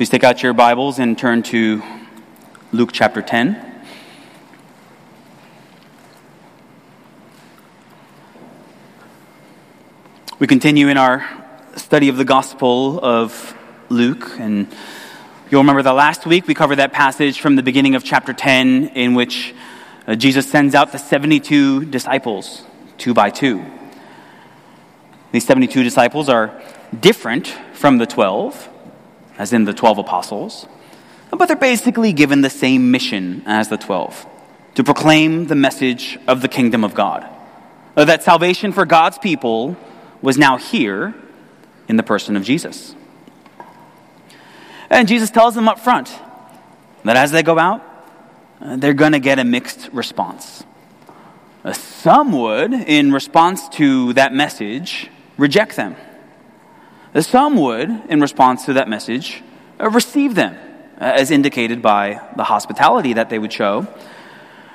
Please take out your Bibles and turn to Luke chapter 10. We continue in our study of the Gospel of Luke, and you'll remember that last week we covered that passage from the beginning of chapter 10 in which uh, Jesus sends out the 72 disciples, two by two. These 72 disciples are different from the 12, as in the 12 apostles, but they're basically given the same mission as the 12 to proclaim the message of the kingdom of God. That salvation for God's people was now here in the person of Jesus. And Jesus tells them up front that as they go out, uh, they're going to get a mixed response. Uh, some would, in response to that message, reject them. Uh, some would, in response to that message, receive them, as indicated by the hospitality that they would show.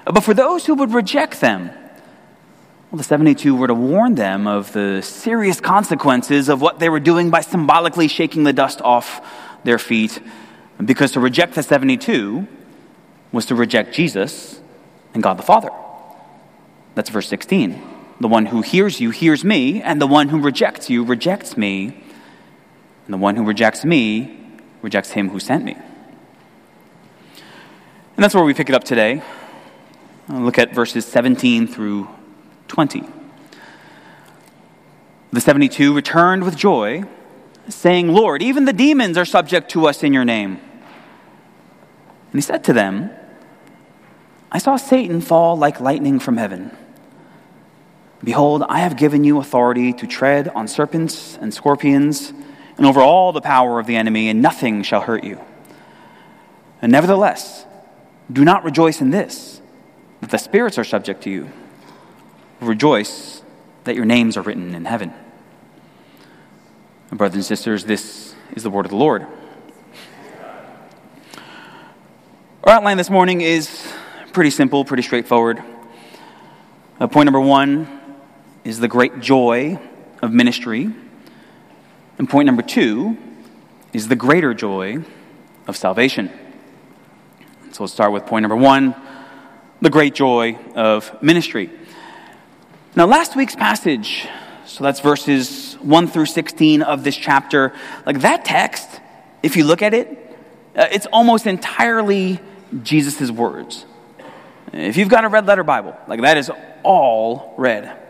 But for those who would reject them, well, the 72 were to warn them of the serious consequences of what they were doing by symbolically shaking the dust off their feet. Because to reject the 72 was to reject Jesus and God the Father. That's verse 16. The one who hears you hears me, and the one who rejects you rejects me, and the one who rejects me rejects him who sent me. And that's where we pick it up today. I'll look at verses 17 through 20. The 72 returned with joy, saying, Lord, even the demons are subject to us in your name. And he said to them, I saw Satan fall like lightning from heaven. Behold, I have given you authority to tread on serpents and scorpions and over all the power of the enemy, and nothing shall hurt you. And nevertheless, do not rejoice in this, that the spirits are subject to you rejoice that your names are written in heaven. And brothers and sisters, this is the word of the Lord. Our outline this morning is pretty simple, pretty straightforward. Uh, point number one is the great joy of ministry. And point number two is the greater joy of salvation. So let's start with point number one the great joy of ministry. Now, last week's passage, so that's verses 1 through 16 of this chapter, like that text, if you look at it, uh, it's almost entirely Jesus' words. If you've got a red letter Bible, like that is all red.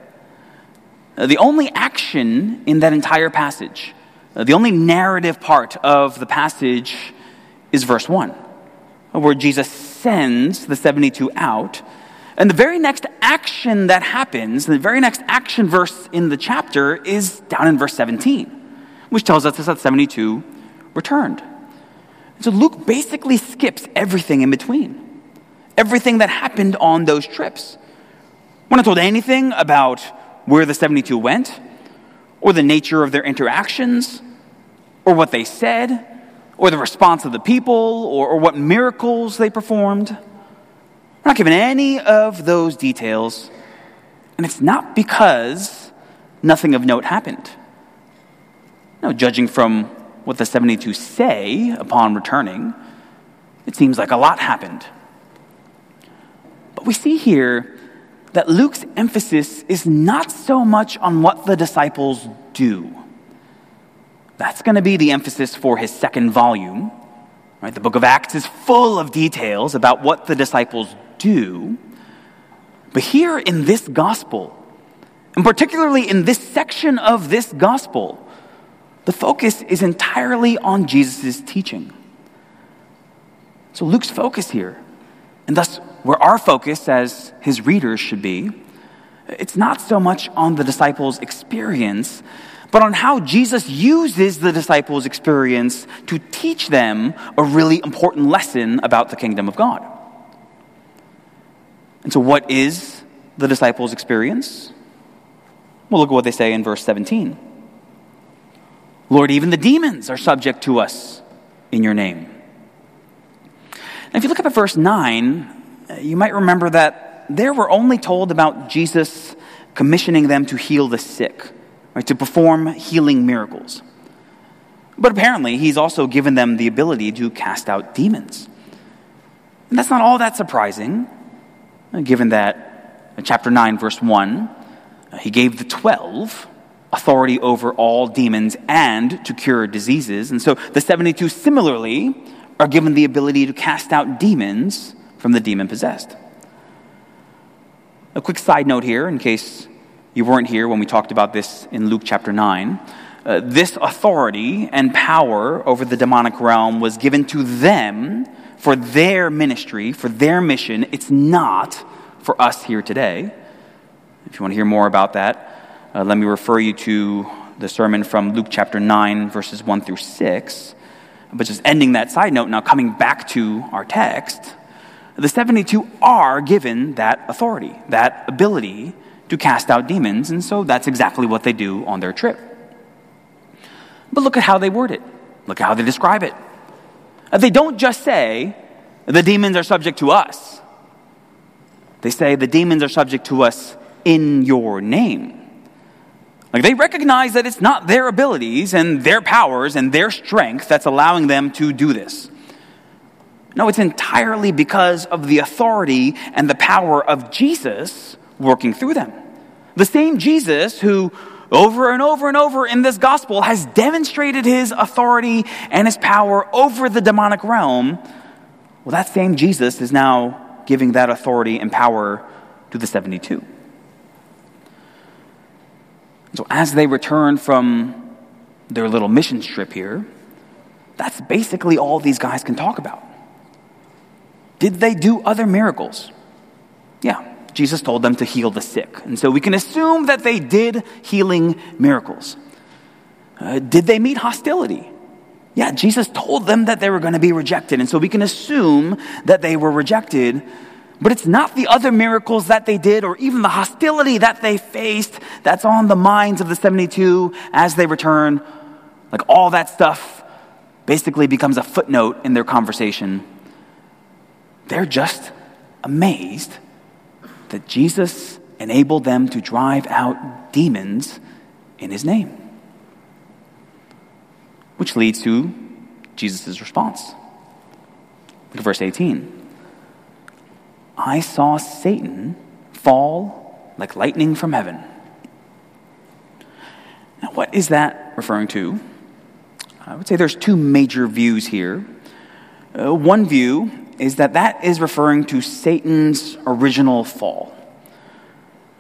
Uh, the only action in that entire passage, uh, the only narrative part of the passage is verse 1, where Jesus sends the 72 out and the very next action that happens, the very next action verse in the chapter is down in verse 17, which tells us that 72 returned. So Luke basically skips everything in between, everything that happened on those trips. We're not told anything about where the 72 went, or the nature of their interactions, or what they said, or the response of the people, or, or what miracles they performed. We're not given any of those details, and it's not because nothing of note happened. No, judging from what the 72 say upon returning, it seems like a lot happened. But we see here that Luke's emphasis is not so much on what the disciples do. That's going to be the emphasis for his second volume. Right? The book of Acts is full of details about what the disciples do. But here in this gospel, and particularly in this section of this gospel, the focus is entirely on Jesus' teaching. So Luke's focus here, and thus where our focus as his readers should be, it's not so much on the disciples' experience, but on how Jesus uses the disciples' experience to teach them a really important lesson about the kingdom of God. And so, what is the disciples' experience? Well, look at what they say in verse 17. Lord, even the demons are subject to us in your name. Now, if you look up at verse 9, you might remember that there we're only told about Jesus commissioning them to heal the sick, right, to perform healing miracles. But apparently, he's also given them the ability to cast out demons. And that's not all that surprising, uh, given that in chapter 9, verse 1, uh, he gave the 12 authority over all demons and to cure diseases. And so the 72 similarly are given the ability to cast out demons from the demon possessed. A quick side note here, in case you weren't here when we talked about this in Luke chapter 9. Uh, this authority and power over the demonic realm was given to them for their ministry, for their mission. It's not for us here today. If you want to hear more about that, uh, let me refer you to the sermon from Luke chapter 9, verses 1 through 6. But just ending that side note, now coming back to our text, the 72 are given that authority, that ability to cast out demons, and so that's exactly what they do on their trip. But look at how they word it. Look at how they describe it. Uh, they don't just say, the demons are subject to us. They say, the demons are subject to us in your name. Like they recognize that it's not their abilities and their powers and their strength that's allowing them to do this. No, it's entirely because of the authority and the power of Jesus working through them. The same Jesus who, over and over and over in this gospel, has demonstrated his authority and his power over the demonic realm. Well, that same Jesus is now giving that authority and power to the 72. So, as they return from their little mission trip here, that's basically all these guys can talk about. Did they do other miracles? Yeah, Jesus told them to heal the sick. And so we can assume that they did healing miracles. Uh, did they meet hostility? Yeah, Jesus told them that they were going to be rejected. And so we can assume that they were rejected. But it's not the other miracles that they did or even the hostility that they faced that's on the minds of the 72 as they return. Like all that stuff basically becomes a footnote in their conversation. They're just amazed that Jesus enabled them to drive out demons in his name. Which leads to Jesus' response. Look at verse 18. I saw Satan fall like lightning from heaven. Now, what is that referring to? I would say there's two major views here. Uh, one view is that that is referring to Satan's original fall.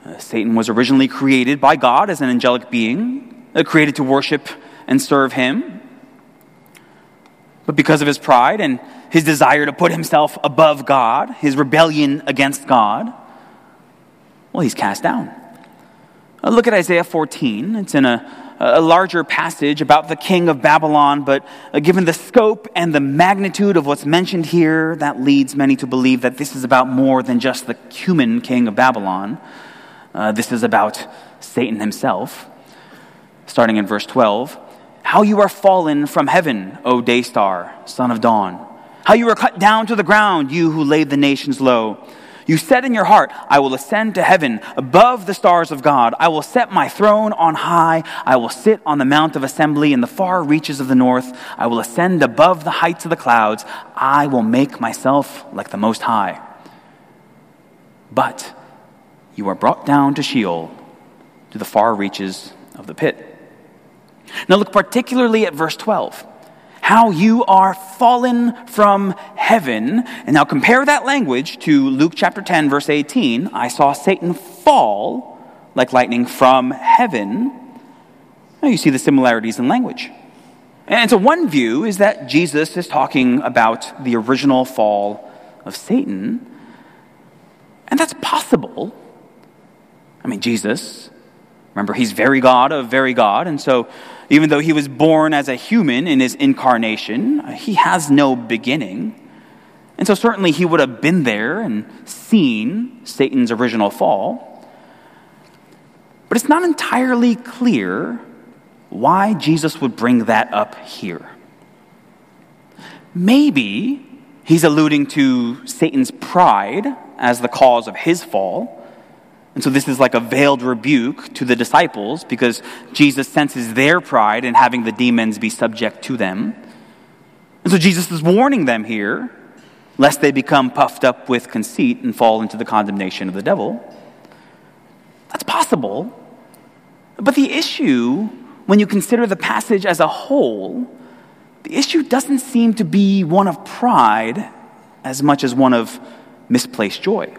Uh, Satan was originally created by God as an angelic being, uh, created to worship and serve him. But because of his pride and his desire to put himself above God, his rebellion against God, well, he's cast down. Uh, look at Isaiah 14. It's in a a larger passage about the king of Babylon, but uh, given the scope and the magnitude of what's mentioned here, that leads many to believe that this is about more than just the human king of Babylon. Uh, this is about Satan himself. Starting in verse 12 How you are fallen from heaven, O day star, son of dawn. How you are cut down to the ground, you who laid the nations low. You said in your heart, I will ascend to heaven above the stars of God. I will set my throne on high. I will sit on the mount of assembly in the far reaches of the north. I will ascend above the heights of the clouds. I will make myself like the Most High. But you are brought down to Sheol, to the far reaches of the pit. Now look particularly at verse 12 how you are fallen from heaven. And now compare that language to Luke chapter 10, verse 18. I saw Satan fall like lightning from heaven. Now you see the similarities in language. And so one view is that Jesus is talking about the original fall of Satan. And that's possible. I mean, Jesus, remember, he's very God of very God. And so even though he was born as a human in his incarnation, he has no beginning. And so, certainly, he would have been there and seen Satan's original fall. But it's not entirely clear why Jesus would bring that up here. Maybe he's alluding to Satan's pride as the cause of his fall. And so this is like a veiled rebuke to the disciples because Jesus senses their pride in having the demons be subject to them. And so Jesus is warning them here lest they become puffed up with conceit and fall into the condemnation of the devil. That's possible. But the issue, when you consider the passage as a whole, the issue doesn't seem to be one of pride as much as one of misplaced joy.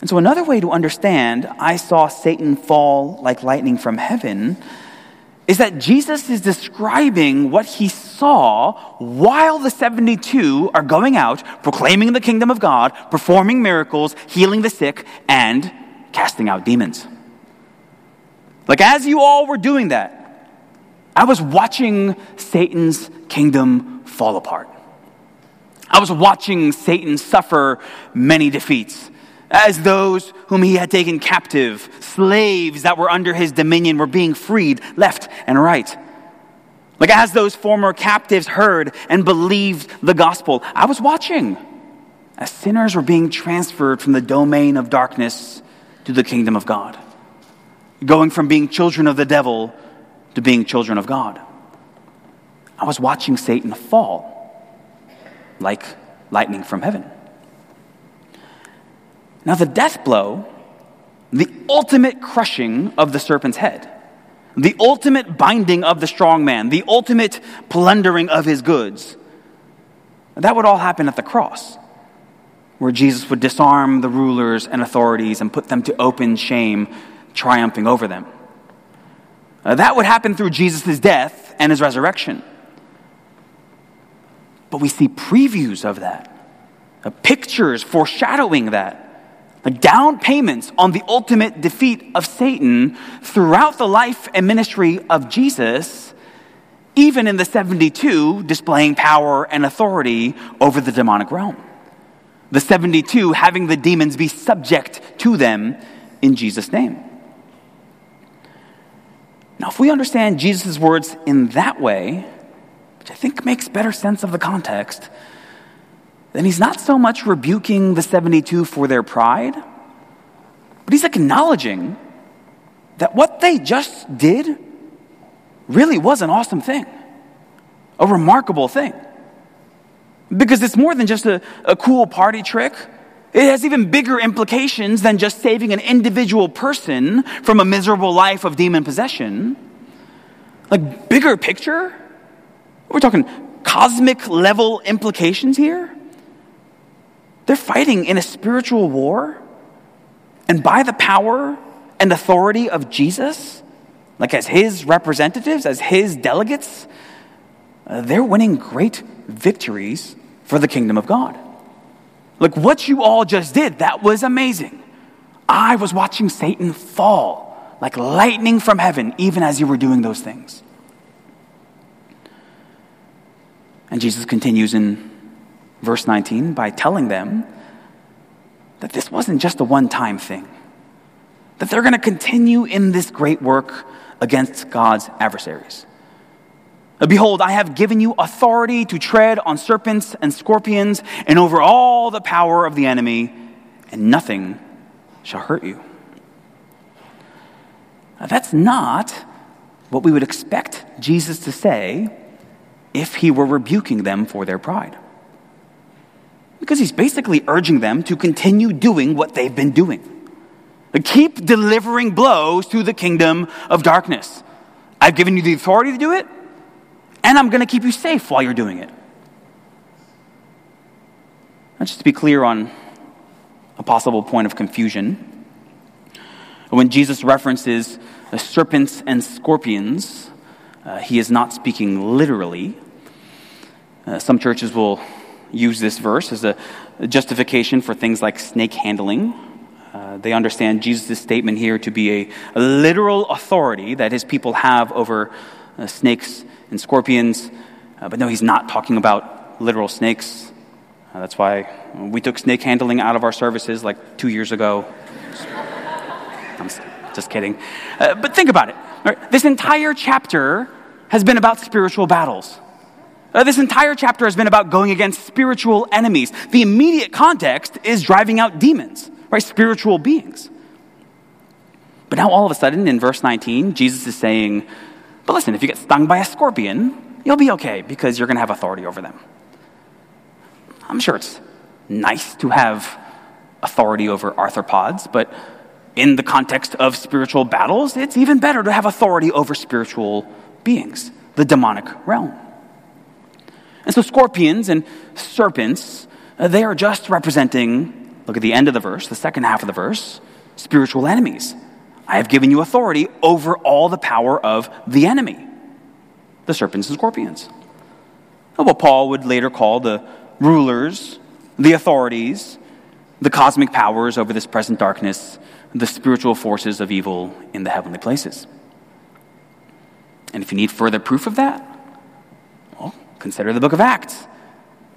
And so, another way to understand, I saw Satan fall like lightning from heaven, is that Jesus is describing what he saw while the 72 are going out, proclaiming the kingdom of God, performing miracles, healing the sick, and casting out demons. Like, as you all were doing that, I was watching Satan's kingdom fall apart. I was watching Satan suffer many defeats as those whom he had taken captive, slaves that were under his dominion were being freed left and right. Like as those former captives heard and believed the gospel, I was watching as sinners were being transferred from the domain of darkness to the kingdom of God, going from being children of the devil to being children of God. I was watching Satan fall like lightning from heaven. Now, the death blow, the ultimate crushing of the serpent's head, the ultimate binding of the strong man, the ultimate plundering of his goods, that would all happen at the cross, where Jesus would disarm the rulers and authorities and put them to open shame, triumphing over them. That would happen through Jesus' death and his resurrection. But we see previews of that, uh, pictures foreshadowing that like down payments on the ultimate defeat of Satan throughout the life and ministry of Jesus, even in the 72 displaying power and authority over the demonic realm. The 72 having the demons be subject to them in Jesus' name. Now, if we understand Jesus' words in that way, which I think makes better sense of the context, then he's not so much rebuking the 72 for their pride, but he's acknowledging that what they just did really was an awesome thing, a remarkable thing. Because it's more than just a, a cool party trick. It has even bigger implications than just saving an individual person from a miserable life of demon possession. Like, bigger picture? We're talking cosmic level implications here. They're fighting in a spiritual war. And by the power and authority of Jesus, like as his representatives, as his delegates, uh, they're winning great victories for the kingdom of God. Look, what you all just did, that was amazing. I was watching Satan fall like lightning from heaven, even as you were doing those things. And Jesus continues in verse 19, by telling them that this wasn't just a one time thing, that they're going to continue in this great work against God's adversaries. Behold, I have given you authority to tread on serpents and scorpions and over all the power of the enemy, and nothing shall hurt you. Now, that's not what we would expect Jesus to say if he were rebuking them for their pride. Because he's basically urging them to continue doing what they've been doing. Keep delivering blows to the kingdom of darkness. I've given you the authority to do it, and I'm going to keep you safe while you're doing it. And just to be clear on a possible point of confusion, when Jesus references serpents and scorpions, uh, he is not speaking literally. Uh, some churches will use this verse as a justification for things like snake handling. Uh, they understand Jesus' statement here to be a, a, literal authority that his people have over uh, snakes and scorpions. Uh, but no, he's not talking about literal snakes. Uh, that's why we took snake handling out of our services like two years ago. I'm just kidding. Uh, but think about it. Right? This entire chapter has been about spiritual battles. Uh, this entire chapter has been about going against spiritual enemies. The immediate context is driving out demons, right? Spiritual beings. But now all of a sudden in verse 19, Jesus is saying, but listen, if you get stung by a scorpion, you'll be okay because you're going to have authority over them. I'm sure it's nice to have authority over arthropods, but in the context of spiritual battles, it's even better to have authority over spiritual beings, the demonic realm. And so, scorpions and serpents, uh, they are just representing, look at the end of the verse, the second half of the verse, spiritual enemies. I have given you authority over all the power of the enemy, the serpents and scorpions. What Paul would later call the rulers, the authorities, the cosmic powers over this present darkness, the spiritual forces of evil in the heavenly places. And if you need further proof of that, consider the book of Acts.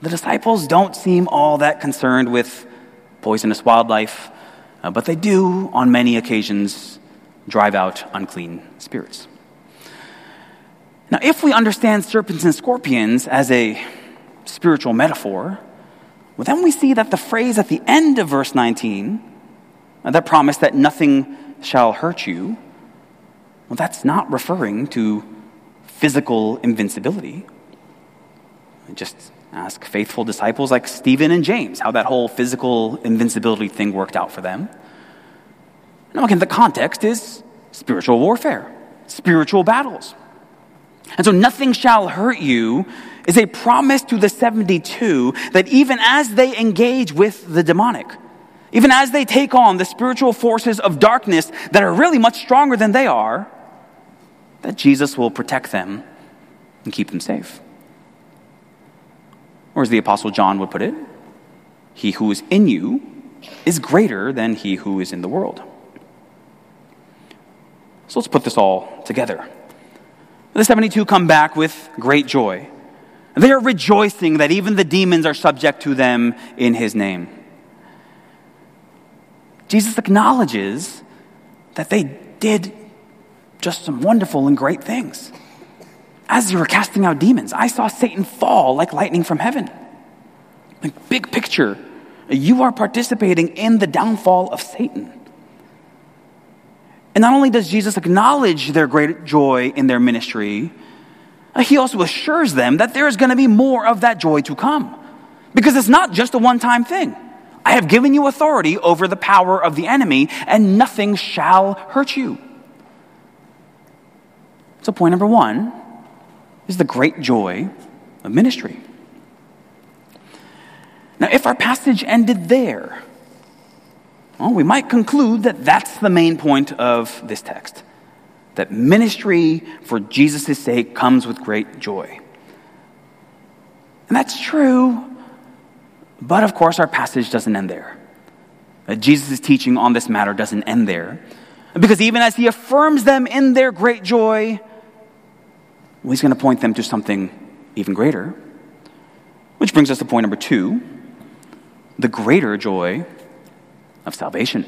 The disciples don't seem all that concerned with poisonous wildlife, uh, but they do, on many occasions, drive out unclean spirits. Now, if we understand serpents and scorpions as a spiritual metaphor, well, then we see that the phrase at the end of verse 19, uh, that promise that nothing shall hurt you, well, that's not referring to physical invincibility. Just ask faithful disciples like Stephen and James how that whole physical invincibility thing worked out for them. Now, again, the context is spiritual warfare, spiritual battles. And so, nothing shall hurt you is a promise to the 72 that even as they engage with the demonic, even as they take on the spiritual forces of darkness that are really much stronger than they are, that Jesus will protect them and keep them safe. Or as the Apostle John would put it, he who is in you is greater than he who is in the world. So let's put this all together. The 72 come back with great joy. They are rejoicing that even the demons are subject to them in his name. Jesus acknowledges that they did just some wonderful and great things. As you were casting out demons, I saw Satan fall like lightning from heaven. Like, big picture, you are participating in the downfall of Satan. And not only does Jesus acknowledge their great joy in their ministry, uh, he also assures them that there is going to be more of that joy to come. Because it's not just a one time thing. I have given you authority over the power of the enemy, and nothing shall hurt you. So, point number one is the great joy of ministry. Now, if our passage ended there, well, we might conclude that that's the main point of this text that ministry for Jesus' sake comes with great joy. And that's true, but of course, our passage doesn't end there. Jesus' teaching on this matter doesn't end there. Because even as he affirms them in their great joy, well, he's going to point them to something even greater. Which brings us to point number two the greater joy of salvation.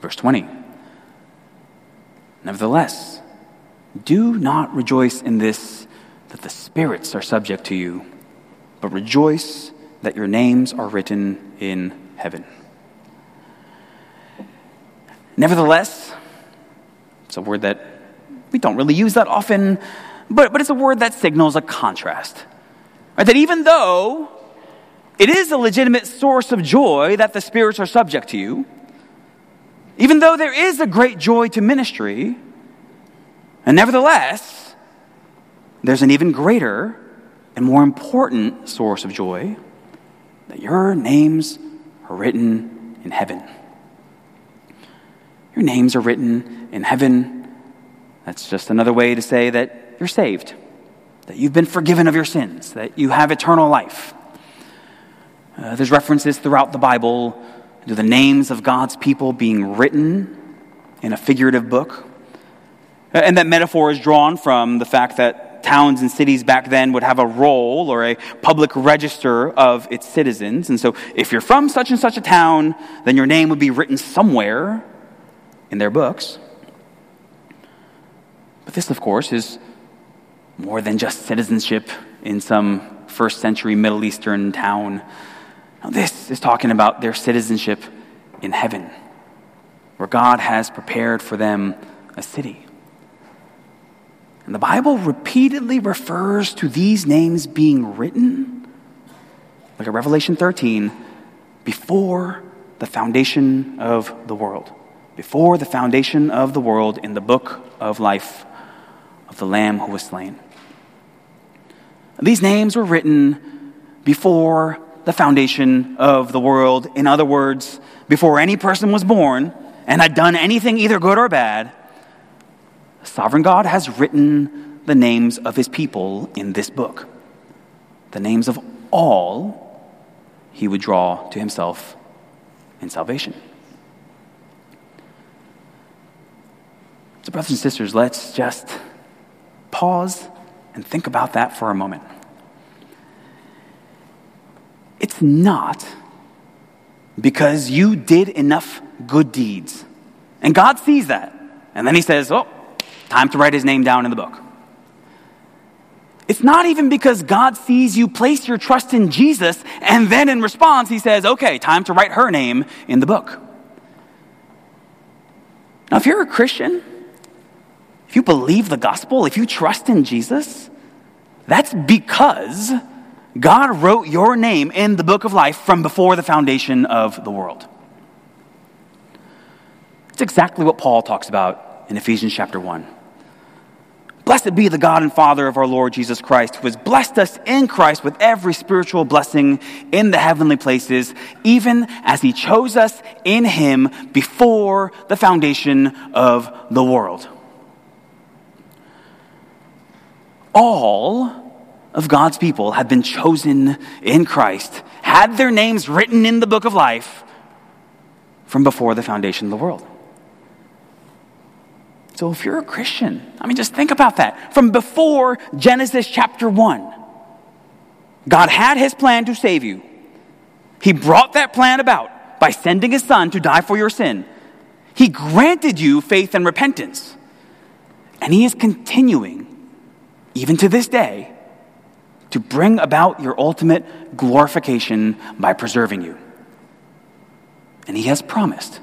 Verse 20. Nevertheless, do not rejoice in this that the spirits are subject to you, but rejoice that your names are written in heaven. Nevertheless, it's a word that we don't really use that often, but, but it's a word that signals a contrast. Right? That even though it is a legitimate source of joy that the spirits are subject to you, even though there is a great joy to ministry, and nevertheless, there's an even greater and more important source of joy that your names are written in heaven. Your names are written in heaven. That's just another way to say that you're saved, that you've been forgiven of your sins, that you have eternal life. Uh, there's references throughout the Bible to the names of God's people being written in a figurative book. Uh, and that metaphor is drawn from the fact that towns and cities back then would have a roll or a public register of its citizens. And so if you're from such and such a town, then your name would be written somewhere in their books. But this, of course, is more than just citizenship in some first century Middle Eastern town. Now, this is talking about their citizenship in heaven, where God has prepared for them a city. And the Bible repeatedly refers to these names being written, like at Revelation 13, before the foundation of the world. Before the foundation of the world in the book of life of the Lamb who was slain. These names were written before the foundation of the world. In other words, before any person was born and had done anything either good or bad, sovereign God has written the names of his people in this book. The names of all he would draw to himself in salvation. So, brothers and sisters, let's just pause and think about that for a moment. It's not because you did enough good deeds. And God sees that. And then He says, Oh, time to write His name down in the book. It's not even because God sees you place your trust in Jesus, and then in response, He says, Okay, time to write her name in the book. Now, if you're a Christian, if you believe the gospel, if you trust in Jesus, that's because God wrote your name in the book of life from before the foundation of the world. It's exactly what Paul talks about in Ephesians chapter 1. Blessed be the God and Father of our Lord Jesus Christ, who has blessed us in Christ with every spiritual blessing in the heavenly places, even as he chose us in him before the foundation of the world. All of God's people have been chosen in Christ, had their names written in the book of life from before the foundation of the world. So if you're a Christian, I mean, just think about that. From before Genesis chapter 1, God had his plan to save you. He brought that plan about by sending his son to die for your sin. He granted you faith and repentance. And he is continuing even to this day, to bring about your ultimate glorification by preserving you. And He has promised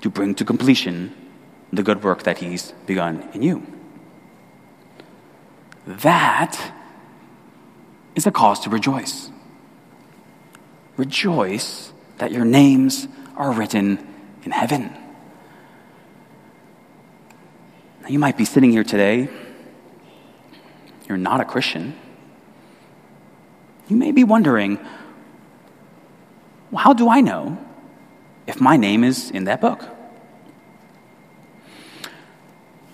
to bring to completion the good work that He's begun in you. That is a cause to rejoice. Rejoice that your names are written in heaven. Now, you might be sitting here today you're not a Christian, you may be wondering, how do I know if my name is in that book?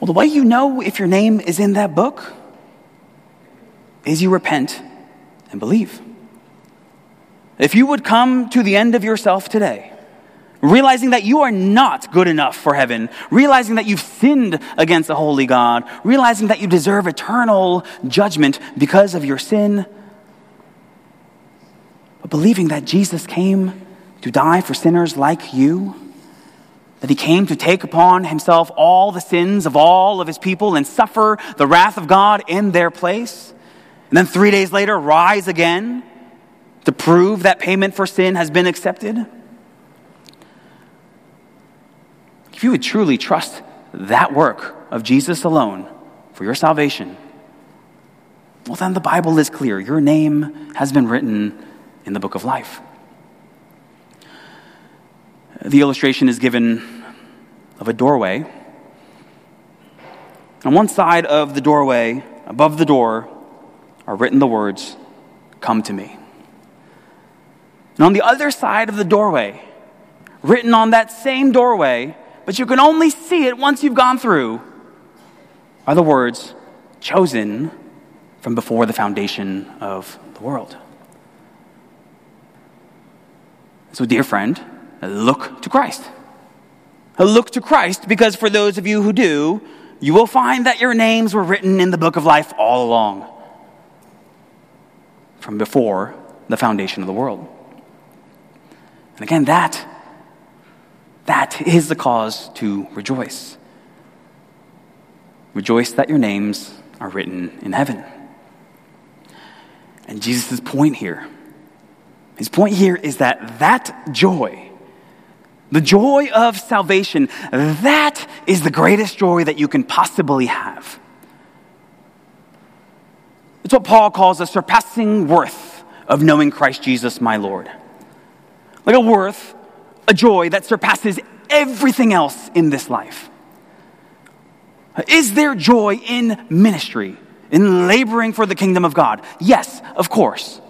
Well, the way you know if your name is in that book is you repent and believe. If you would come to the end of yourself today, realizing that you are not good enough for heaven, realizing that you've sinned against the holy God, realizing that you deserve eternal judgment because of your sin, but believing that Jesus came to die for sinners like you, that he came to take upon himself all the sins of all of his people and suffer the wrath of God in their place, and then three days later rise again to prove that payment for sin has been accepted. If you would truly trust that work of Jesus alone for your salvation, well, then the Bible is clear. Your name has been written in the book of life. The illustration is given of a doorway. On one side of the doorway, above the door, are written the words, Come to me. And on the other side of the doorway, written on that same doorway, but you can only see it once you've gone through, are the words chosen from before the foundation of the world. So, dear friend, look to Christ. Look to Christ because for those of you who do, you will find that your names were written in the book of life all along, from before the foundation of the world. And again, that that is the cause to rejoice. Rejoice that your names are written in heaven. And Jesus' point here, His point here is that that joy, the joy of salvation, that is the greatest joy that you can possibly have. It's what Paul calls a surpassing worth of knowing Christ Jesus, my Lord. Like a worth, a joy that surpasses everything else in this life. Is there joy in ministry, in laboring for the kingdom of God? Yes, of course.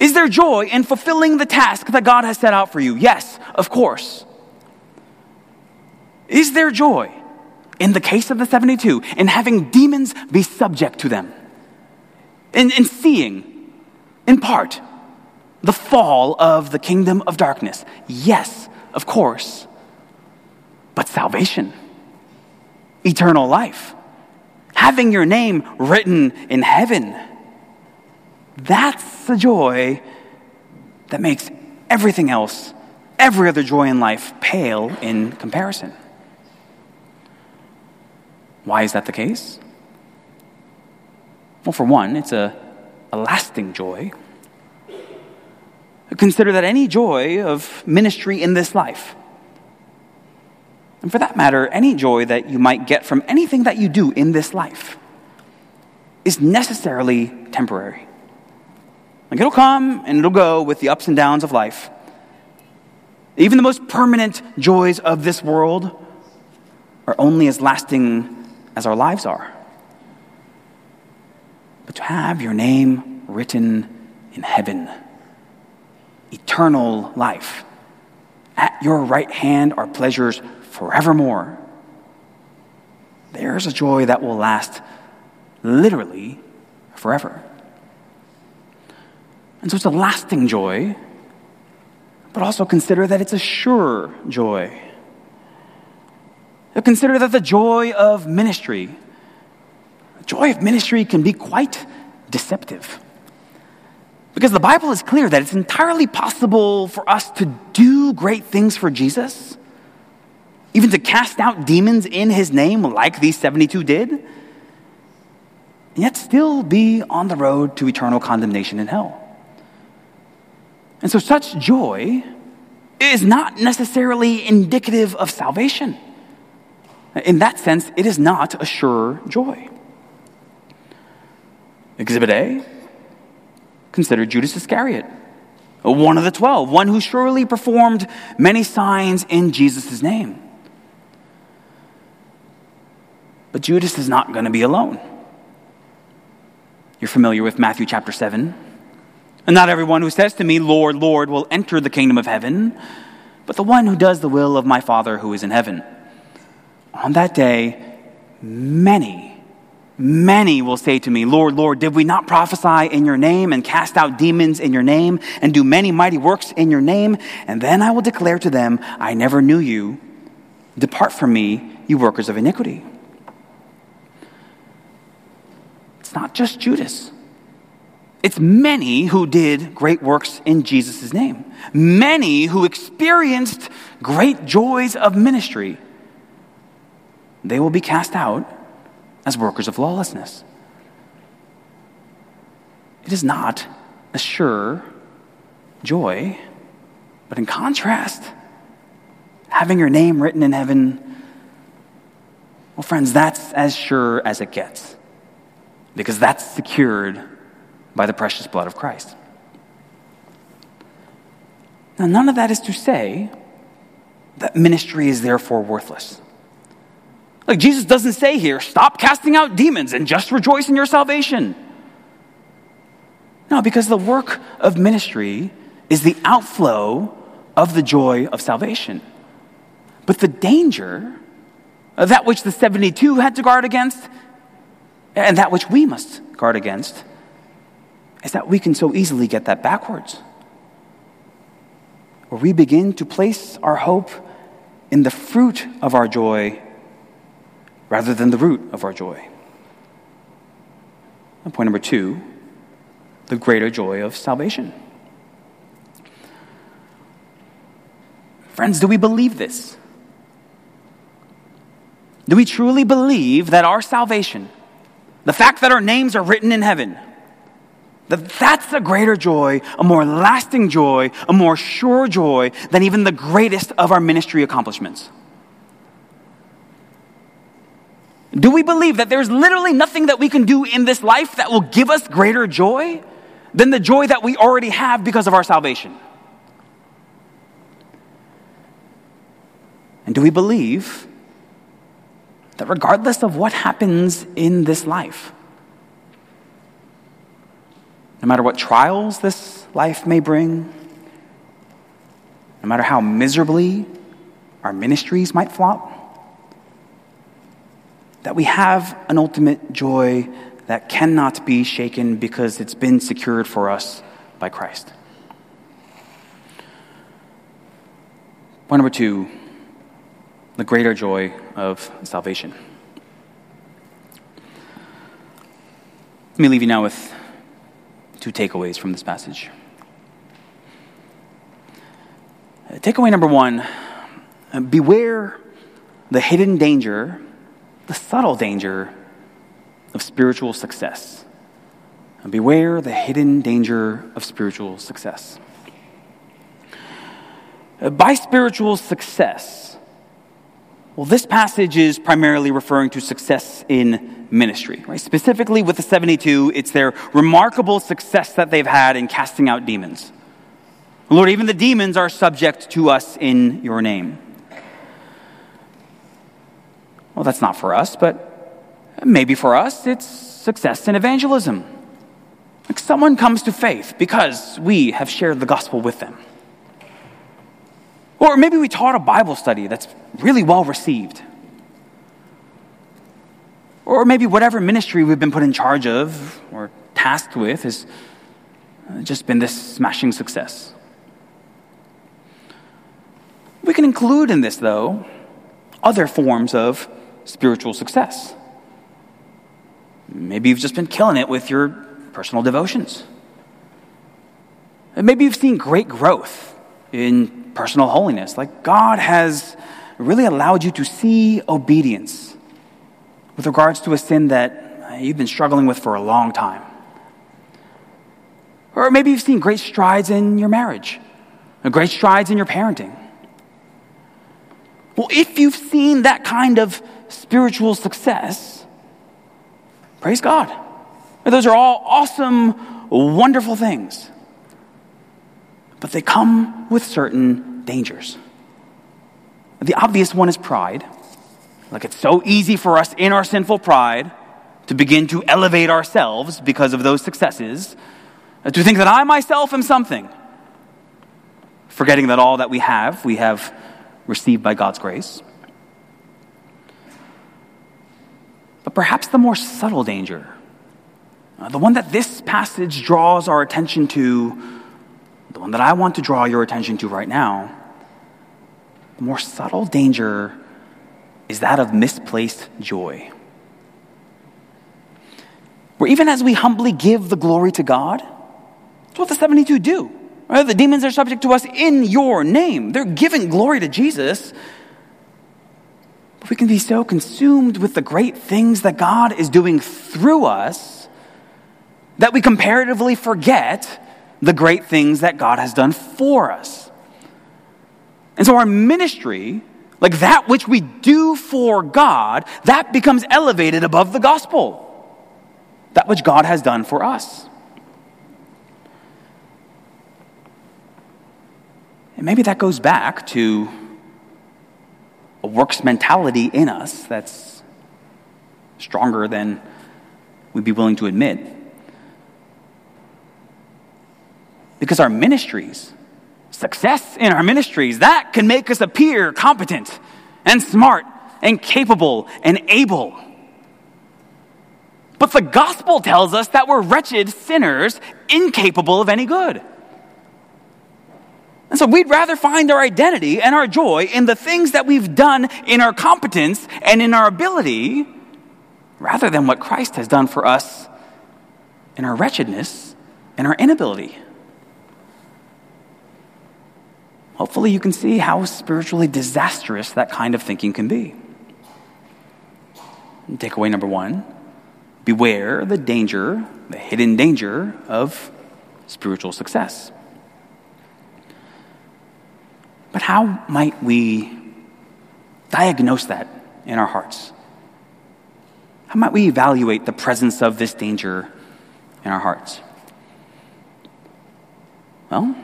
Is there joy in fulfilling the task that God has set out for you? Yes, of course. Is there joy in the case of the 72 in having demons be subject to them? In, in seeing, in part, the fall of the kingdom of darkness? Yes, of course. But salvation eternal life, having your name written in heaven. That's the joy that makes everything else, every other joy in life, pale in comparison. Why is that the case? Well, for one, it's a, a lasting joy. Consider that any joy of ministry in this life and for that matter, any joy that you might get from anything that you do in this life is necessarily temporary. Like it'll come and it'll go with the ups and downs of life. Even the most permanent joys of this world are only as lasting as our lives are. But to have your name written in heaven, eternal life, at your right hand are pleasures forevermore. There's a joy that will last literally forever. And so it's a lasting joy, but also consider that it's a sure joy. Consider that the joy of ministry, the joy of ministry can be quite deceptive. Because the Bible is clear that it's entirely possible for us to do great things for Jesus even to cast out demons in his name, like these 72 did, and yet still be on the road to eternal condemnation in hell. And so, such joy is not necessarily indicative of salvation. In that sense, it is not a sure joy. Exhibit A consider Judas Iscariot, one of the twelve, one who surely performed many signs in Jesus' name. But Judas is not going to be alone. You're familiar with Matthew chapter 7. And not everyone who says to me, Lord, Lord, will enter the kingdom of heaven, but the one who does the will of my Father who is in heaven. On that day, many, many will say to me, Lord, Lord, did we not prophesy in your name and cast out demons in your name and do many mighty works in your name? And then I will declare to them, I never knew you. Depart from me, you workers of iniquity. It's not just Judas. It's many who did great works in Jesus' name, many who experienced great joys of ministry. They will be cast out as workers of lawlessness. It is not a sure joy, but in contrast, having your name written in heaven, well, friends, that's as sure as it gets because that's secured by the precious blood of Christ. Now, none of that is to say that ministry is therefore worthless. Like Jesus doesn't say here, stop casting out demons and just rejoice in your salvation. No, because the work of ministry is the outflow of the joy of salvation. But the danger, that which the 72 had to guard against, and that which we must guard against is that we can so easily get that backwards. Where we begin to place our hope in the fruit of our joy rather than the root of our joy. And point number two the greater joy of salvation. Friends, do we believe this? Do we truly believe that our salvation, the fact that our names are written in heaven, That that's a greater joy, a more lasting joy, a more sure joy than even the greatest of our ministry accomplishments. Do we believe that there's literally nothing that we can do in this life that will give us greater joy than the joy that we already have because of our salvation? And do we believe that regardless of what happens in this life, no matter what trials this life may bring, no matter how miserably our ministries might flop, that we have an ultimate joy that cannot be shaken because it's been secured for us by Christ. Point number two the greater joy of salvation. Let me leave you now with two takeaways from this passage. Takeaway number one beware the hidden danger the subtle danger of spiritual success. And beware the hidden danger of spiritual success. Uh, by spiritual success, well, this passage is primarily referring to success in ministry. Right? Specifically, with the 72, it's their remarkable success that they've had in casting out demons. Lord, even the demons are subject to us in your name. Well, that's not for us, but maybe for us, it's success in evangelism. Like someone comes to faith because we have shared the gospel with them. Or maybe we taught a Bible study that's really well received. Or maybe whatever ministry we've been put in charge of or tasked with has just been this smashing success. We can include in this, though, other forms of spiritual success. Maybe you've just been killing it with your personal devotions. Maybe you've seen great growth in personal holiness. Like God has really allowed you to see obedience with regards to a sin that you've been struggling with for a long time. Or maybe you've seen great strides in your marriage, great strides in your parenting. Well, if you've seen that kind of spiritual success, praise God. Those are all awesome, wonderful things. But they come with certain dangers. The obvious one is pride. Like it's so easy for us in our sinful pride to begin to elevate ourselves because of those successes, to think that I myself am something, forgetting that all that we have, we have received by God's grace. But perhaps the more subtle danger, uh, the one that this passage draws our attention to, the one that I want to draw your attention to right now, the more subtle danger is that of misplaced joy. Where even as we humbly give the glory to God, that's what the 72 do. Right? The demons are subject to us in your name. They're giving glory to Jesus But we can be so consumed with the great things that God is doing through us that we comparatively forget the great things that God has done for us. And so our ministry, like that which we do for God, that becomes elevated above the gospel. That which God has done for us. And maybe that goes back to a works mentality in us that's stronger than we'd be willing to admit. Because our ministries, success in our ministries, that can make us appear competent and smart and capable and able. But the gospel tells us that we're wretched sinners, incapable of any good. And so we'd rather find our identity and our joy in the things that we've done in our competence and in our ability rather than what Christ has done for us in our wretchedness and our inability. Hopefully, you can see how spiritually disastrous that kind of thinking can be. takeaway number one beware the danger, the hidden danger of spiritual success. But how might we diagnose that in our hearts? How might we evaluate the presence of this danger in our hearts? Well,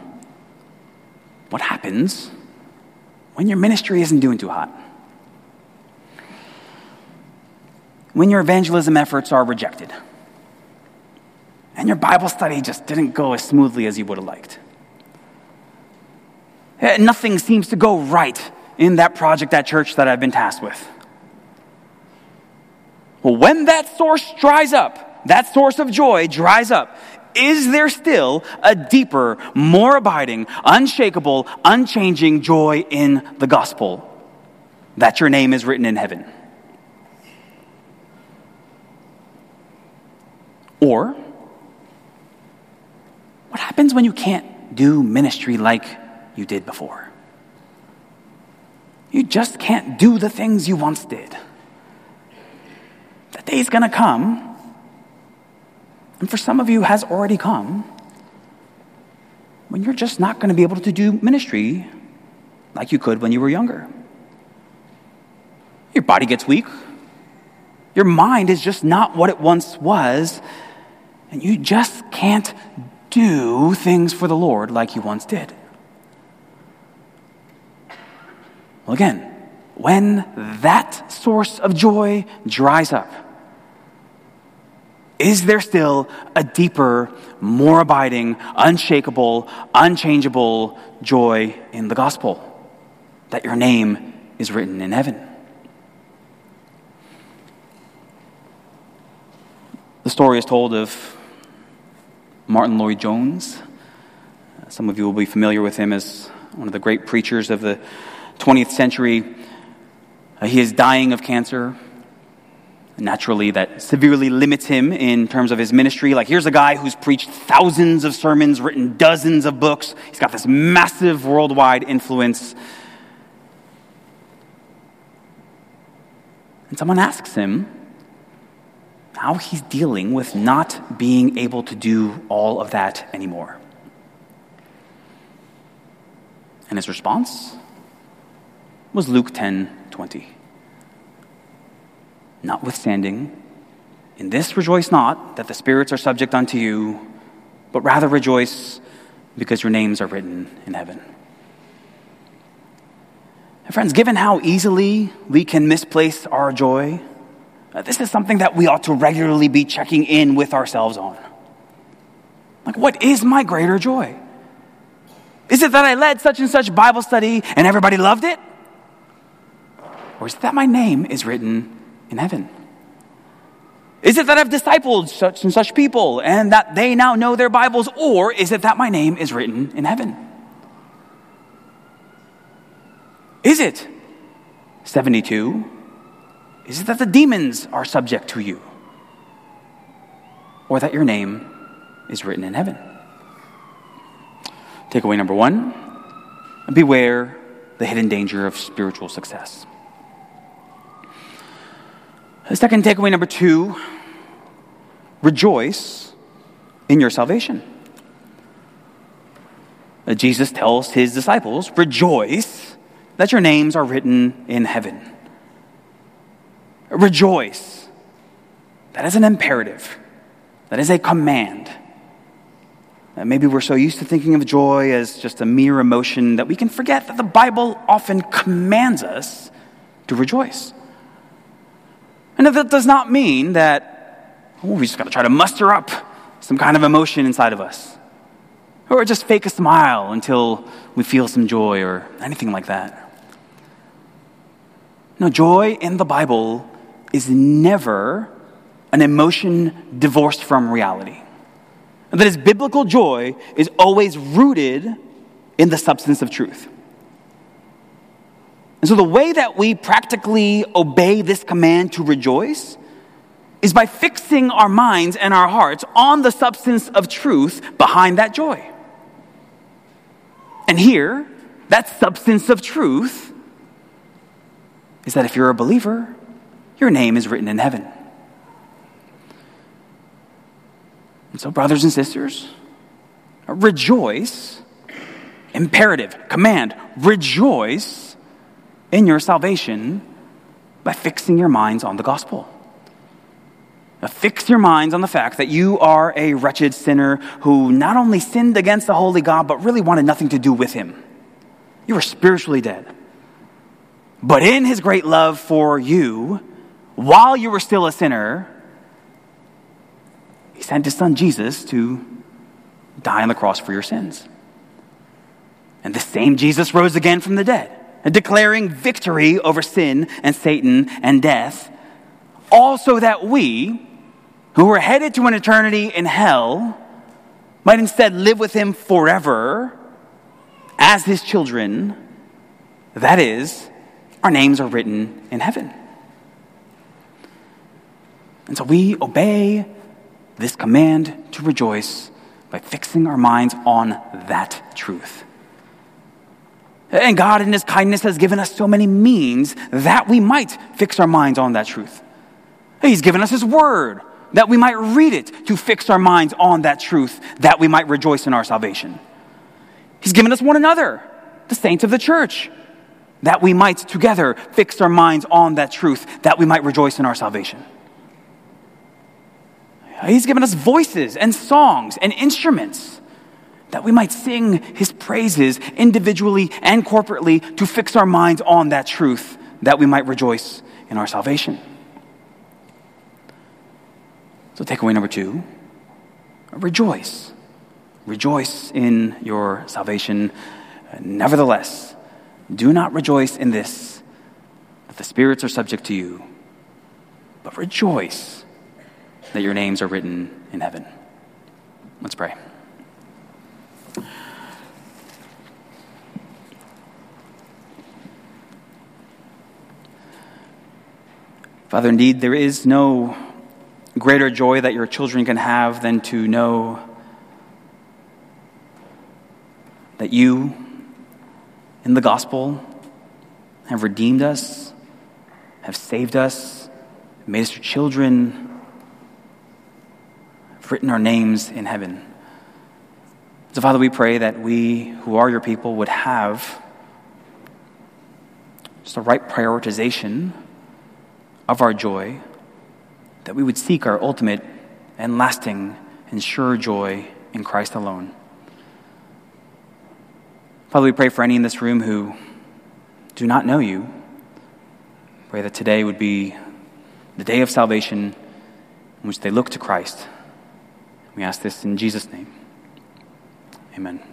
what happens when your ministry isn't doing too hot? When your evangelism efforts are rejected? And your Bible study just didn't go as smoothly as you would have liked? Eh, nothing seems to go right in that project at church that I've been tasked with. Well, when that source dries up, that source of joy dries up, is there still a deeper, more abiding, unshakable, unchanging joy in the gospel that your name is written in heaven? Or, what happens when you can't do ministry like you did before? You just can't do the things you once did. The day's gonna come and for some of you has already come when you're just not going to be able to do ministry like you could when you were younger. Your body gets weak. Your mind is just not what it once was, and you just can't do things for the Lord like you once did. Well, again, when that source of joy dries up, is there still a deeper, more abiding, unshakable, unchangeable joy in the gospel? That your name is written in heaven. The story is told of Martyn Lloyd-Jones. Some of you will be familiar with him as one of the great preachers of the 20th century. Uh, he is dying of cancer naturally that severely limits him in terms of his ministry. Like, here's a guy who's preached thousands of sermons, written dozens of books. He's got this massive worldwide influence. And someone asks him how he's dealing with not being able to do all of that anymore. And his response was Luke 10 20. Notwithstanding, in this rejoice not that the spirits are subject unto you, but rather rejoice because your names are written in heaven. And friends, given how easily we can misplace our joy, uh, this is something that we ought to regularly be checking in with ourselves on. Like, what is my greater joy? Is it that I led such and such Bible study and everybody loved it? Or is it that my name is written in heaven? Is it that I've discipled such and such people and that they now know their Bibles? Or is it that my name is written in heaven? Is it 72? Is it that the demons are subject to you? Or that your name is written in heaven? Takeaway number one beware the hidden danger of spiritual success. The second takeaway, number two rejoice in your salvation. Uh, Jesus tells his disciples, rejoice that your names are written in heaven. Rejoice. That is an imperative, that is a command. Uh, maybe we're so used to thinking of joy as just a mere emotion that we can forget that the Bible often commands us to rejoice. And that does not mean that oh, we just got to try to muster up some kind of emotion inside of us. Or just fake a smile until we feel some joy or anything like that. No, joy in the Bible is never an emotion divorced from reality. And that is biblical joy is always rooted in the substance of truth. And so, the way that we practically obey this command to rejoice is by fixing our minds and our hearts on the substance of truth behind that joy. And here, that substance of truth is that if you're a believer, your name is written in heaven. And so, brothers and sisters, rejoice, imperative, command, rejoice in your salvation by fixing your minds on the gospel. Now, fix your minds on the fact that you are a wretched sinner who not only sinned against the holy God, but really wanted nothing to do with him. You were spiritually dead. But in his great love for you, while you were still a sinner, he sent his son Jesus to die on the cross for your sins. And the same Jesus rose again from the dead, declaring victory over sin and Satan and death, also that we, who were headed to an eternity in hell, might instead live with him forever as his children. That is, our names are written in heaven. And so we obey this command to rejoice by fixing our minds on that truth. And God, in His kindness, has given us so many means that we might fix our minds on that truth. He's given us His Word that we might read it to fix our minds on that truth, that we might rejoice in our salvation. He's given us one another, the saints of the church, that we might together fix our minds on that truth, that we might rejoice in our salvation. He's given us voices and songs and instruments that we might sing his praises individually and corporately to fix our minds on that truth, that we might rejoice in our salvation. So, takeaway number two rejoice. Rejoice in your salvation. Nevertheless, do not rejoice in this, that the spirits are subject to you, but rejoice that your names are written in heaven. Let's pray. Father, indeed, there is no greater joy that your children can have than to know that you, in the gospel, have redeemed us, have saved us, made us your children written our names in heaven. So, Father, we pray that we who are your people would have just a right prioritization of our joy, that we would seek our ultimate and lasting and sure joy in Christ alone. Father, we pray for any in this room who do not know you. Pray that today would be the day of salvation in which they look to Christ. We ask this in Jesus' name. Amen.